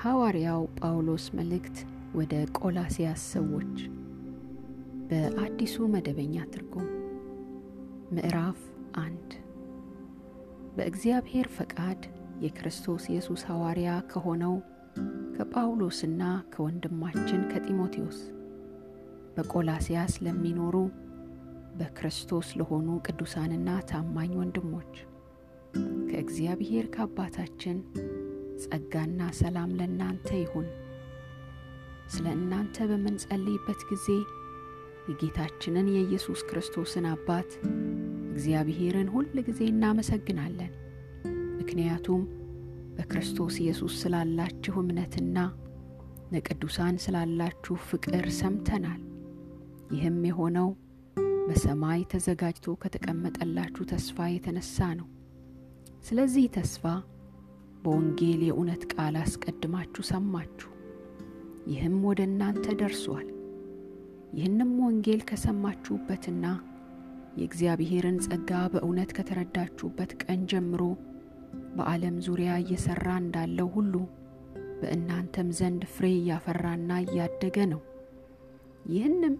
የሐዋርያው ጳውሎስ መልእክት ወደ ቆላስያስ ሰዎች። በአዲሱ መደበኛ ትርጉም። ምዕራፍ አንድ። በእግዚአብሔር ፈቃድ የክርስቶስ ኢየሱስ ሐዋርያ ከሆነው ከጳውሎስና ከወንድማችን ከጢሞቴዎስ። በቆላስያስ ለሚኖሩ በክርስቶስ ለሆኑ ቅዱሳንና ታማኝ ወንድሞች። ከእግዚአብሔር ከአባታችን ጸጋና ሰላም ለእናንተ ይሁን። ስለ እናንተ በምንጸልይበት ጊዜ የጌታችንን የኢየሱስ ክርስቶስን አባት እግዚአብሔርን ሁል ጊዜ እናመሰግናለን። ምክንያቱም በክርስቶስ ኢየሱስ ስላላችሁ እምነትና ለቅዱሳን ስላላችሁ ፍቅር ሰምተናል። ይህም የሆነው በሰማይ ተዘጋጅቶ ከተቀመጠላችሁ ተስፋ የተነሳ ነው። ስለዚህ ተስፋ በወንጌል የእውነት ቃል አስቀድማችሁ ሰማችሁ፣ ይህም ወደ እናንተ ደርሷል። ይህንም ወንጌል ከሰማችሁበትና የእግዚአብሔርን ጸጋ በእውነት ከተረዳችሁበት ቀን ጀምሮ በዓለም ዙሪያ እየሠራ እንዳለው ሁሉ በእናንተም ዘንድ ፍሬ እያፈራና እያደገ ነው። ይህንም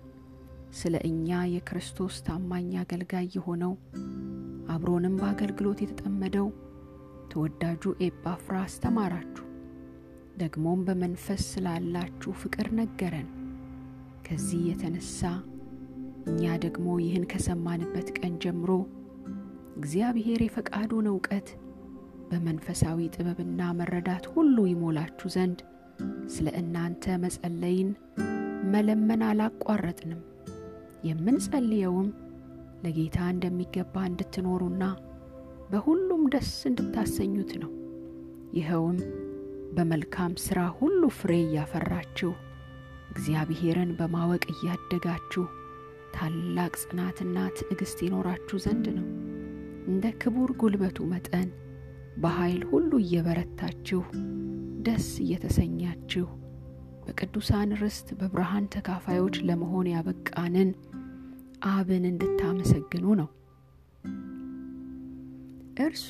ስለ እኛ የክርስቶስ ታማኝ አገልጋይ የሆነው አብሮንም በአገልግሎት የተጠመደው ተወዳጁ ኤጳፍራ አስተማራችሁ። ደግሞም በመንፈስ ስላላችሁ ፍቅር ነገረን። ከዚህ የተነሳ እኛ ደግሞ ይህን ከሰማንበት ቀን ጀምሮ እግዚአብሔር የፈቃዱን እውቀት በመንፈሳዊ ጥበብና መረዳት ሁሉ ይሞላችሁ ዘንድ ስለ እናንተ መጸለይን መለመን አላቋረጥንም። የምንጸልየውም ለጌታ እንደሚገባ እንድትኖሩና በሁሉም ደስ እንድታሰኙት ነው። ይኸውም በመልካም ሥራ ሁሉ ፍሬ እያፈራችሁ እግዚአብሔርን በማወቅ እያደጋችሁ ታላቅ ጽናትና ትዕግሥት ይኖራችሁ ዘንድ ነው። እንደ ክቡር ጉልበቱ መጠን በኃይል ሁሉ እየበረታችሁ ደስ እየተሰኛችሁ በቅዱሳን ርስት በብርሃን ተካፋዮች ለመሆን ያበቃንን አብን እንድታመሰግኑ ነው። እርሱ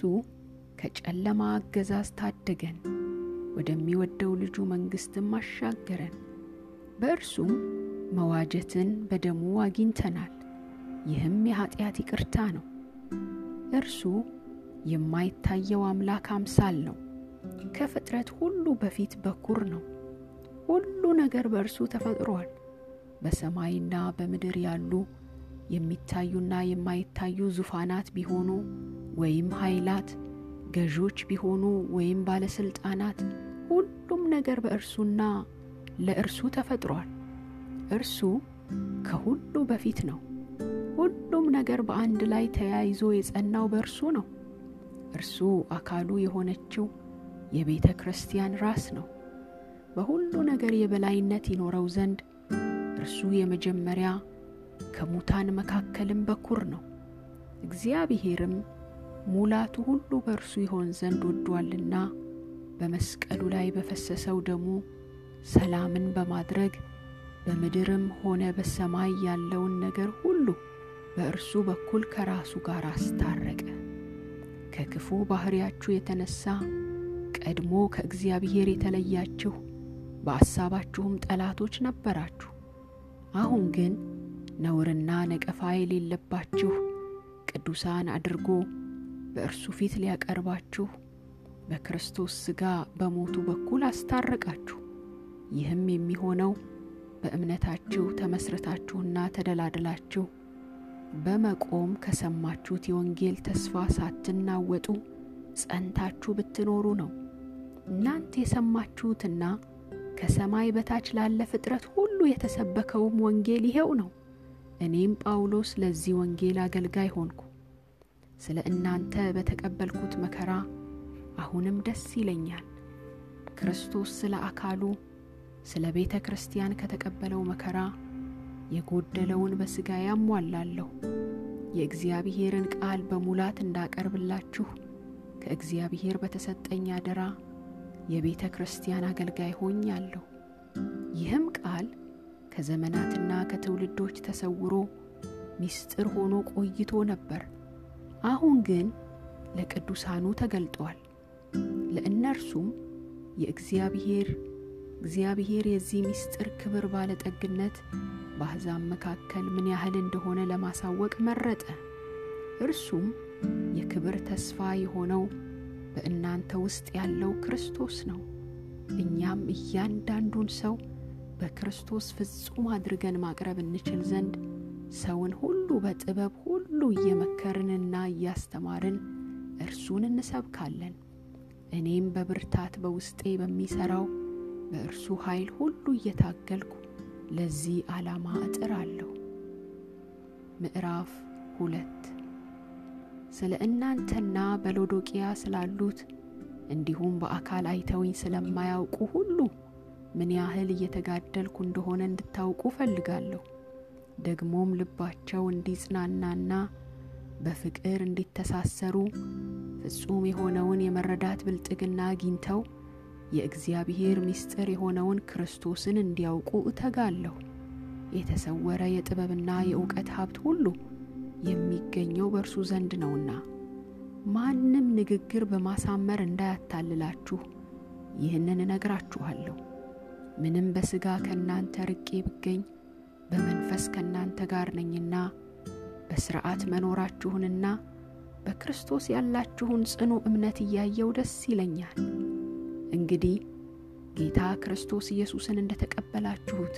ከጨለማ አገዛዝ ታደገን፣ ወደሚወደው ልጁ መንግሥትም አሻገረን። በእርሱም መዋጀትን በደሙ አግኝተናል። ይህም የኀጢአት ይቅርታ ነው። እርሱ የማይታየው አምላክ አምሳል ነው። ከፍጥረት ሁሉ በፊት በኩር ነው። ሁሉ ነገር በእርሱ ተፈጥሯል። በሰማይና በምድር ያሉ የሚታዩና የማይታዩ ዙፋናት ቢሆኑ ወይም ኃይላት፣ ገዦች ቢሆኑ ወይም ባለሥልጣናት፣ ሁሉም ነገር በእርሱና ለእርሱ ተፈጥሯል። እርሱ ከሁሉ በፊት ነው። ሁሉም ነገር በአንድ ላይ ተያይዞ የጸናው በእርሱ ነው። እርሱ አካሉ የሆነችው የቤተ ክርስቲያን ራስ ነው። በሁሉ ነገር የበላይነት ይኖረው ዘንድ እርሱ የመጀመሪያ ከሙታን መካከልም በኩር ነው። እግዚአብሔርም ሙላቱ ሁሉ በእርሱ ይሆን ዘንድ ወዷልና በመስቀሉ ላይ በፈሰሰው ደሙ ሰላምን በማድረግ በምድርም ሆነ በሰማይ ያለውን ነገር ሁሉ በእርሱ በኩል ከራሱ ጋር አስታረቀ። ከክፉ ባሕርያችሁ የተነሳ ቀድሞ ከእግዚአብሔር የተለያችሁ በሐሳባችሁም ጠላቶች ነበራችሁ። አሁን ግን ነውርና ነቀፋ የሌለባችሁ ቅዱሳን አድርጎ በእርሱ ፊት ሊያቀርባችሁ በክርስቶስ ሥጋ በሞቱ በኩል አስታረቃችሁ። ይህም የሚሆነው በእምነታችሁ ተመስርታችሁና ተደላድላችሁ በመቆም ከሰማችሁት የወንጌል ተስፋ ሳትናወጡ ጸንታችሁ ብትኖሩ ነው። እናንተ የሰማችሁትና ከሰማይ በታች ላለ ፍጥረት ሁሉ የተሰበከውም ወንጌል ይሄው ነው። እኔም ጳውሎስ ለዚህ ወንጌል አገልጋይ ሆንኩ። ስለ እናንተ በተቀበልኩት መከራ አሁንም ደስ ይለኛል። ክርስቶስ ስለ አካሉ ስለ ቤተ ክርስቲያን ከተቀበለው መከራ የጎደለውን በሥጋ ያሟላለሁ። የእግዚአብሔርን ቃል በሙላት እንዳቀርብላችሁ ከእግዚአብሔር በተሰጠኝ አደራ የቤተ ክርስቲያን አገልጋይ ሆኛለሁ። ይህም ቃል ከዘመናትና ከትውልዶች ተሰውሮ ምስጢር ሆኖ ቆይቶ ነበር። አሁን ግን ለቅዱሳኑ ተገልጧል። ለእነርሱም የእግዚአብሔር እግዚአብሔር የዚህ ምስጢር ክብር ባለጠግነት በአሕዛብ መካከል ምን ያህል እንደሆነ ለማሳወቅ መረጠ። እርሱም የክብር ተስፋ የሆነው በእናንተ ውስጥ ያለው ክርስቶስ ነው። እኛም እያንዳንዱን ሰው በክርስቶስ ፍጹም አድርገን ማቅረብ እንችል ዘንድ ሰውን ሁሉ በጥበብ ሁሉ እየመከርንና እያስተማርን እርሱን እንሰብካለን። እኔም በብርታት በውስጤ በሚሠራው በእርሱ ኃይል ሁሉ እየታገልኩ ለዚህ ዓላማ እጥራለሁ። ምዕራፍ ሁለት ስለ እናንተና በሎዶቅያ ስላሉት እንዲሁም በአካል አይተውኝ ስለማያውቁ ሁሉ ምን ያህል እየተጋደልኩ እንደሆነ እንድታውቁ ፈልጋለሁ። ደግሞም ልባቸው እንዲጽናናና በፍቅር እንዲተሳሰሩ ፍጹም የሆነውን የመረዳት ብልጥግና አግኝተው የእግዚአብሔር ምስጢር የሆነውን ክርስቶስን እንዲያውቁ እተጋለሁ። የተሰወረ የጥበብና የእውቀት ሀብት ሁሉ የሚገኘው በእርሱ ዘንድ ነውና ማንም ንግግር በማሳመር እንዳያታልላችሁ ይህንን እነግራችኋለሁ። ምንም በሥጋ ከእናንተ ርቄ ብገኝ በመንፈስ ከእናንተ ጋር ነኝና በሥርዓት መኖራችሁንና በክርስቶስ ያላችሁን ጽኑ እምነት እያየው ደስ ይለኛል። እንግዲህ ጌታ ክርስቶስ ኢየሱስን እንደ ተቀበላችሁት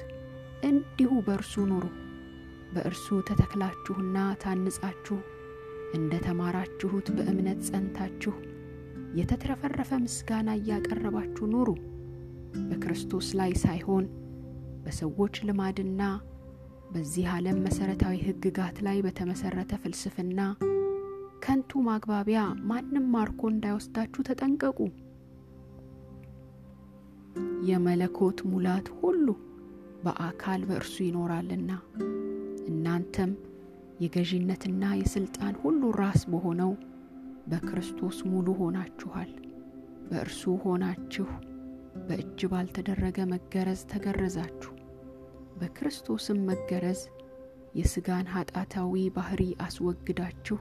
እንዲሁ በእርሱ ኑሩ። በእርሱ ተተክላችሁና ታንጻችሁ እንደ ተማራችሁት በእምነት ጸንታችሁ የተትረፈረፈ ምስጋና እያቀረባችሁ ኑሩ። በክርስቶስ ላይ ሳይሆን በሰዎች ልማድና በዚህ ዓለም መሠረታዊ ሕግጋት ላይ በተመሠረተ ፍልስፍና ከንቱ ማግባቢያ ማንም ማርኮ እንዳይወስዳችሁ ተጠንቀቁ። የመለኮት ሙላት ሁሉ በአካል በእርሱ ይኖራልና እናንተም የገዢነትና የሥልጣን ሁሉ ራስ በሆነው በክርስቶስ ሙሉ ሆናችኋል። በእርሱ ሆናችሁ በእጅ ባልተደረገ መገረዝ ተገረዛችሁ። በክርስቶስም መገረዝ የሥጋን ኃጢአታዊ ባሕሪ አስወግዳችሁ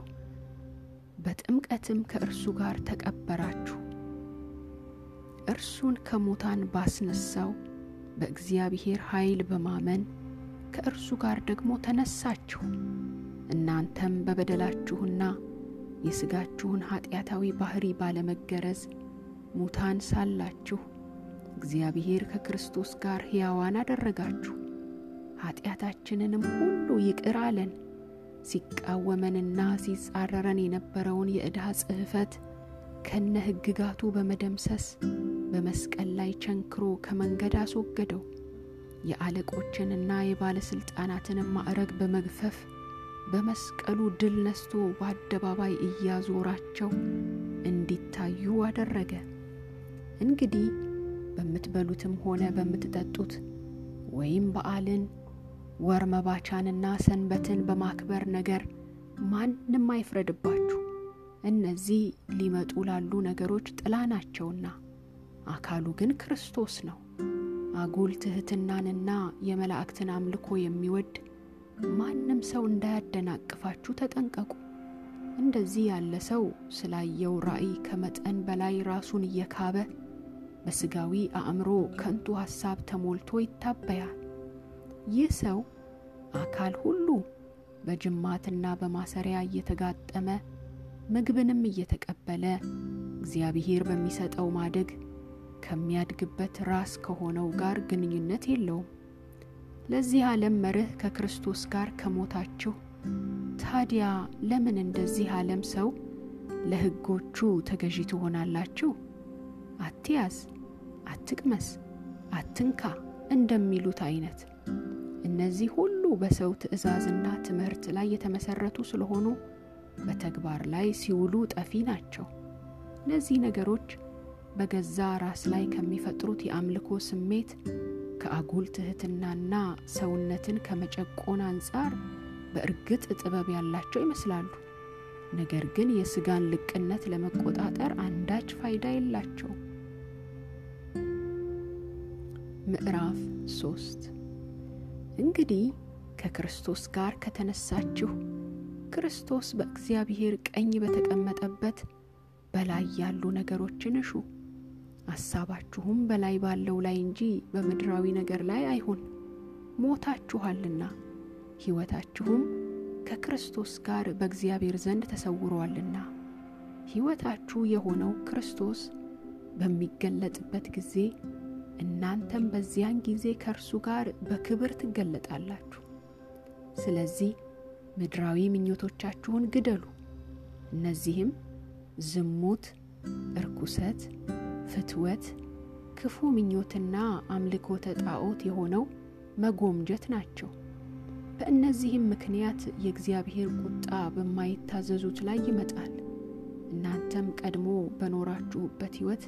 በጥምቀትም ከእርሱ ጋር ተቀበራችሁ። እርሱን ከሙታን ባስነሳው በእግዚአብሔር ኃይል በማመን ከእርሱ ጋር ደግሞ ተነሳችሁ። እናንተም በበደላችሁና የሥጋችሁን ኃጢአታዊ ባሕሪ ባለመገረዝ ሙታን ሳላችሁ እግዚአብሔር ከክርስቶስ ጋር ሕያዋን አደረጋችሁ። ኃጢአታችንንም ሁሉ ይቅር አለን። ሲቃወመንና ሲጻረረን የነበረውን የዕዳ ጽሕፈት ከነ ሕግጋቱ በመደምሰስ በመስቀል ላይ ቸንክሮ ከመንገድ አስወገደው። የአለቆችንና የባለሥልጣናትንም ማዕረግ በመግፈፍ በመስቀሉ ድል ነስቶ በአደባባይ እያዞራቸው እንዲታዩ አደረገ። እንግዲህ በምትበሉትም ሆነ በምትጠጡት ወይም በዓልን፣ ወር መባቻንና ሰንበትን በማክበር ነገር ማንም አይፍረድባችሁ። እነዚህ ሊመጡ ላሉ ነገሮች ጥላ ናቸውና አካሉ ግን ክርስቶስ ነው። አጉል ትሕትናንና የመላእክትን አምልኮ የሚወድ ማንም ሰው እንዳያደናቅፋችሁ ተጠንቀቁ። እንደዚህ ያለ ሰው ስላየው ራእይ ከመጠን በላይ ራሱን እየካበ በሥጋዊ አእምሮ ከንቱ ሐሳብ ተሞልቶ ይታበያል። ይህ ሰው አካል ሁሉ በጅማትና በማሰሪያ እየተጋጠመ ምግብንም እየተቀበለ እግዚአብሔር በሚሰጠው ማደግ ከሚያድግበት ራስ ከሆነው ጋር ግንኙነት የለውም። ለዚህ ዓለም መርህ ከክርስቶስ ጋር ከሞታችሁ ታዲያ ለምን እንደዚህ ዓለም ሰው ለሕጎቹ ተገዢ ትሆናላችሁ? አትያዝ፣ አትቅመስ፣ አትንካ እንደሚሉት አይነት እነዚህ ሁሉ በሰው ትእዛዝና ትምህርት ላይ የተመሰረቱ ስለሆኑ በተግባር ላይ ሲውሉ ጠፊ ናቸው። እነዚህ ነገሮች በገዛ ራስ ላይ ከሚፈጥሩት የአምልኮ ስሜት ከአጉል ትሕትናና ሰውነትን ከመጨቆን አንጻር በእርግጥ ጥበብ ያላቸው ይመስላሉ። ነገር ግን የሥጋን ልቅነት ለመቆጣጠር አንዳች ፋይዳ የላቸው። ምዕራፍ ሶስት እንግዲህ ከክርስቶስ ጋር ከተነሳችሁ ክርስቶስ በእግዚአብሔር ቀኝ በተቀመጠበት በላይ ያሉ ነገሮችን እሹ። ሐሳባችሁም በላይ ባለው ላይ እንጂ በምድራዊ ነገር ላይ አይሁን። ሞታችኋልና ሕይወታችሁም ከክርስቶስ ጋር በእግዚአብሔር ዘንድ ተሰውሯልና። ሕይወታችሁ የሆነው ክርስቶስ በሚገለጥበት ጊዜ እናንተም በዚያን ጊዜ ከእርሱ ጋር በክብር ትገለጣላችሁ። ስለዚህ ምድራዊ ምኞቶቻችሁን ግደሉ። እነዚህም ዝሙት፣ እርኩሰት፣ ፍትወት፣ ክፉ ምኞትና አምልኮተ ጣዖት የሆነው መጎምጀት ናቸው። በእነዚህም ምክንያት የእግዚአብሔር ቁጣ በማይታዘዙት ላይ ይመጣል። እናንተም ቀድሞ በኖራችሁበት ሕይወት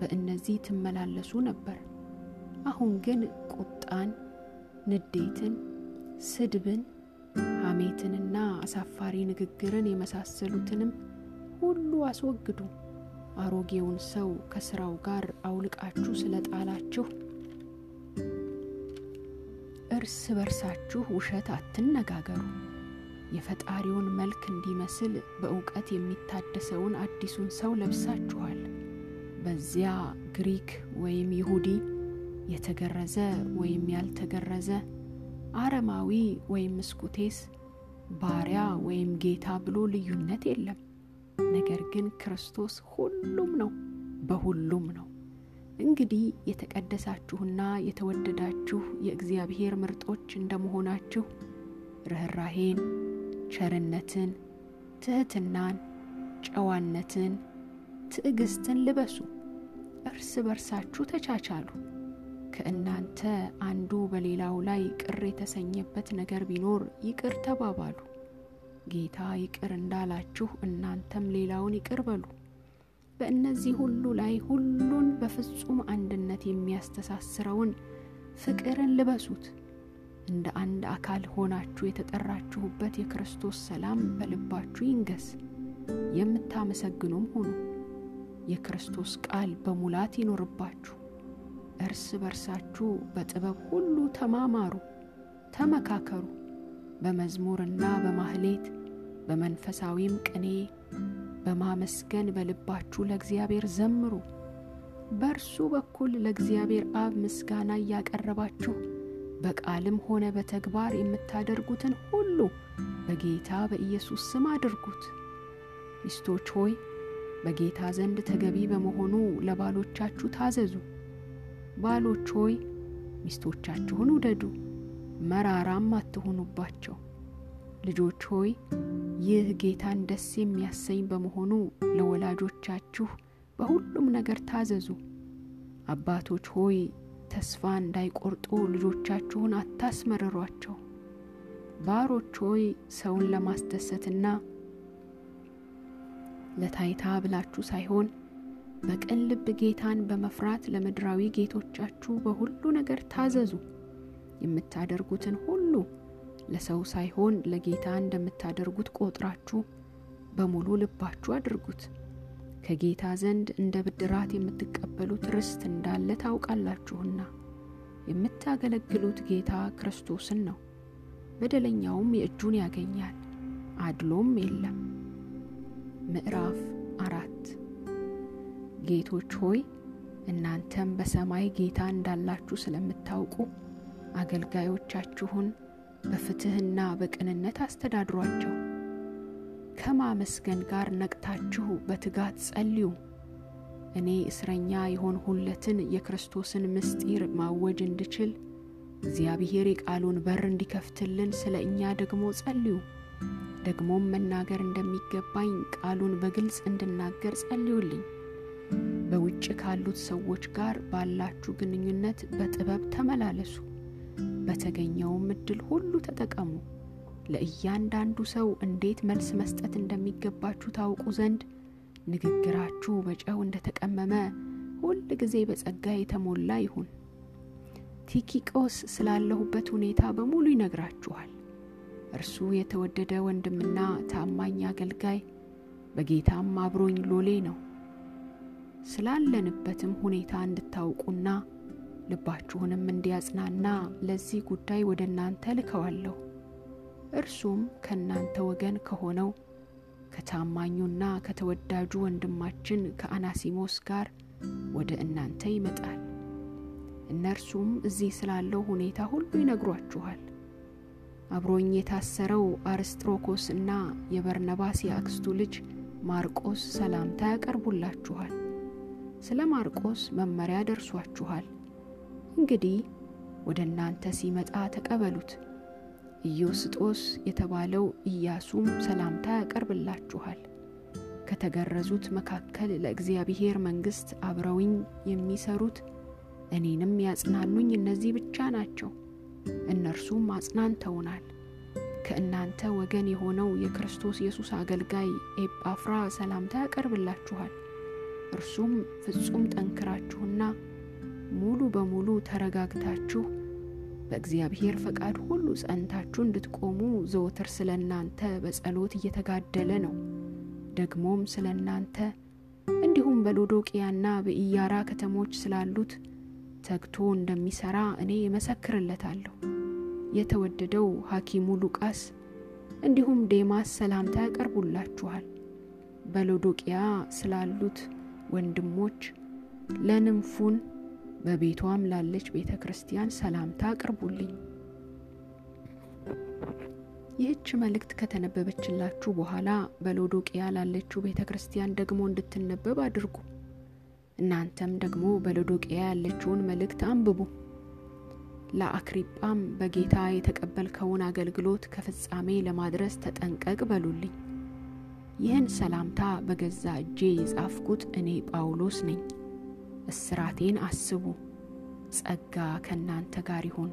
በእነዚህ ትመላለሱ ነበር። አሁን ግን ቁጣን፣ ንዴትን፣ ስድብን፣ ሐሜትንና አሳፋሪ ንግግርን የመሳሰሉትንም ሁሉ አስወግዱ። አሮጌውን ሰው ከስራው ጋር አውልቃችሁ ስለ ጣላችሁ እርስ በርሳችሁ ውሸት አትነጋገሩ። የፈጣሪውን መልክ እንዲመስል በእውቀት የሚታደሰውን አዲሱን ሰው ለብሳችኋል። በዚያ ግሪክ ወይም ይሁዲ፣ የተገረዘ ወይም ያልተገረዘ፣ አረማዊ ወይም እስኩቴስ፣ ባሪያ ወይም ጌታ ብሎ ልዩነት የለም። ነገር ግን ክርስቶስ ሁሉም ነው፣ በሁሉም ነው። እንግዲህ የተቀደሳችሁና የተወደዳችሁ የእግዚአብሔር ምርጦች እንደመሆናችሁ ርኅራሄን፣ ቸርነትን፣ ትሕትናን፣ ጨዋነትን፣ ትዕግስትን ልበሱ። እርስ በርሳችሁ ተቻቻሉ። ከእናንተ አንዱ በሌላው ላይ ቅር የተሰኘበት ነገር ቢኖር ይቅር ተባባሉ። ጌታ ይቅር እንዳላችሁ እናንተም ሌላውን ይቅር በሉ። በእነዚህ ሁሉ ላይ ሁሉን በፍጹም አንድነት የሚያስተሳስረውን ፍቅርን ልበሱት። እንደ አንድ አካል ሆናችሁ የተጠራችሁበት የክርስቶስ ሰላም በልባችሁ ይንገስ። የምታመሰግኑም ሁኑ። የክርስቶስ ቃል በሙላት ይኖርባችሁ። እርስ በርሳችሁ በጥበብ ሁሉ ተማማሩ፣ ተመካከሩ። በመዝሙርና በማህሌት በመንፈሳዊም ቅኔ በማመስገን በልባችሁ ለእግዚአብሔር ዘምሩ። በእርሱ በኩል ለእግዚአብሔር አብ ምስጋና እያቀረባችሁ በቃልም ሆነ በተግባር የምታደርጉትን ሁሉ በጌታ በኢየሱስ ስም አድርጉት። ሚስቶች ሆይ በጌታ ዘንድ ተገቢ በመሆኑ ለባሎቻችሁ ታዘዙ። ባሎች ሆይ ሚስቶቻችሁን ውደዱ፣ መራራም አትሁኑባቸው። ልጆች ሆይ ይህ ጌታን ደስ የሚያሰኝ በመሆኑ ለወላጆቻችሁ በሁሉም ነገር ታዘዙ። አባቶች ሆይ ተስፋ እንዳይቆርጡ ልጆቻችሁን አታስመርሯቸው። ባሮች ሆይ ሰውን ለማስደሰትና ለታይታ ብላችሁ ሳይሆን በቅን ልብ ጌታን በመፍራት ለምድራዊ ጌቶቻችሁ በሁሉ ነገር ታዘዙ። የምታደርጉትን ሁሉ ለሰው ሳይሆን ለጌታ እንደምታደርጉት ቆጥራችሁ በሙሉ ልባችሁ አድርጉት። ከጌታ ዘንድ እንደ ብድራት የምትቀበሉት ርስት እንዳለ ታውቃላችሁና። የምታገለግሉት ጌታ ክርስቶስን ነው። በደለኛውም የእጁን ያገኛል፣ አድሎም የለም። ምዕራፍ አራት ጌቶች ሆይ እናንተም በሰማይ ጌታ እንዳላችሁ ስለምታውቁ አገልጋዮቻችሁን በፍትሕና በቅንነት አስተዳድሯቸው። ከማመስገን ጋር ነቅታችሁ በትጋት ጸልዩ። እኔ እስረኛ የሆንሁለትን የክርስቶስን ምስጢር ማወጅ እንድችል እግዚአብሔር የቃሉን በር እንዲከፍትልን ስለ እኛ ደግሞ ጸልዩ። ደግሞም መናገር እንደሚገባኝ ቃሉን በግልጽ እንድናገር ጸልዩልኝ። በውጭ ካሉት ሰዎች ጋር ባላችሁ ግንኙነት በጥበብ ተመላለሱ። በተገኘውም እድል ሁሉ ተጠቀሙ። ለእያንዳንዱ ሰው እንዴት መልስ መስጠት እንደሚገባችሁ ታውቁ ዘንድ ንግግራችሁ በጨው እንደተቀመመ ሁል ጊዜ በጸጋ የተሞላ ይሁን። ቲኪቆስ ስላለሁበት ሁኔታ በሙሉ ይነግራችኋል። እርሱ የተወደደ ወንድምና ታማኝ አገልጋይ በጌታም አብሮኝ ሎሌ ነው። ስላለንበትም ሁኔታ እንድታውቁና ልባችሁንም እንዲያጽናና ለዚህ ጉዳይ ወደ እናንተ ልከዋለሁ። እርሱም ከእናንተ ወገን ከሆነው ከታማኙና ከተወዳጁ ወንድማችን ከአናሲሞስ ጋር ወደ እናንተ ይመጣል። እነርሱም እዚህ ስላለው ሁኔታ ሁሉ ይነግሯችኋል። አብሮኝ የታሰረው አርስጥሮኮስ እና የበርነባስ የአክስቱ ልጅ ማርቆስ ሰላምታ ያቀርቡላችኋል። ስለ ማርቆስ መመሪያ ደርሷችኋል። እንግዲህ ወደ እናንተ ሲመጣ ተቀበሉት። ኢዮስጦስ የተባለው ኢያሱም ሰላምታ ያቀርብላችኋል። ከተገረዙት መካከል ለእግዚአብሔር መንግሥት አብረውኝ የሚሰሩት እኔንም ያጽናኑኝ እነዚህ ብቻ ናቸው። እነርሱም አጽናንተውናል። ከእናንተ ወገን የሆነው የክርስቶስ ኢየሱስ አገልጋይ ኤጳፍራ ሰላምታ ያቀርብላችኋል። እርሱም ፍጹም ጠንክራችሁና ሙሉ በሙሉ ተረጋግታችሁ በእግዚአብሔር ፈቃድ ሁሉ ጸንታችሁ እንድትቆሙ ዘወትር ስለ እናንተ በጸሎት እየተጋደለ ነው። ደግሞም ስለ እናንተ እንዲሁም በሎዶቅያና በኢያራ ከተሞች ስላሉት ተግቶ እንደሚሠራ እኔ እመሰክርለታለሁ። የተወደደው ሐኪሙ ሉቃስ እንዲሁም ዴማስ ሰላምታ ያቀርቡላችኋል። በሎዶቅያ ስላሉት ወንድሞች ለንምፉን በቤቷም ላለች ቤተ ክርስቲያን ሰላምታ አቅርቡልኝ። ይህች መልእክት ከተነበበችላችሁ በኋላ በሎዶቅያ ላለችው ቤተ ክርስቲያን ደግሞ እንድትነበብ አድርጉ። እናንተም ደግሞ በሎዶቅያ ያለችውን መልእክት አንብቡ። ለአክሪጳም በጌታ የተቀበልከውን አገልግሎት ከፍጻሜ ለማድረስ ተጠንቀቅ በሉልኝ። ይህን ሰላምታ በገዛ እጄ የጻፍኩት እኔ ጳውሎስ ነኝ። እስራቴን አስቡ። ጸጋ ከእናንተ ጋር ይሁን።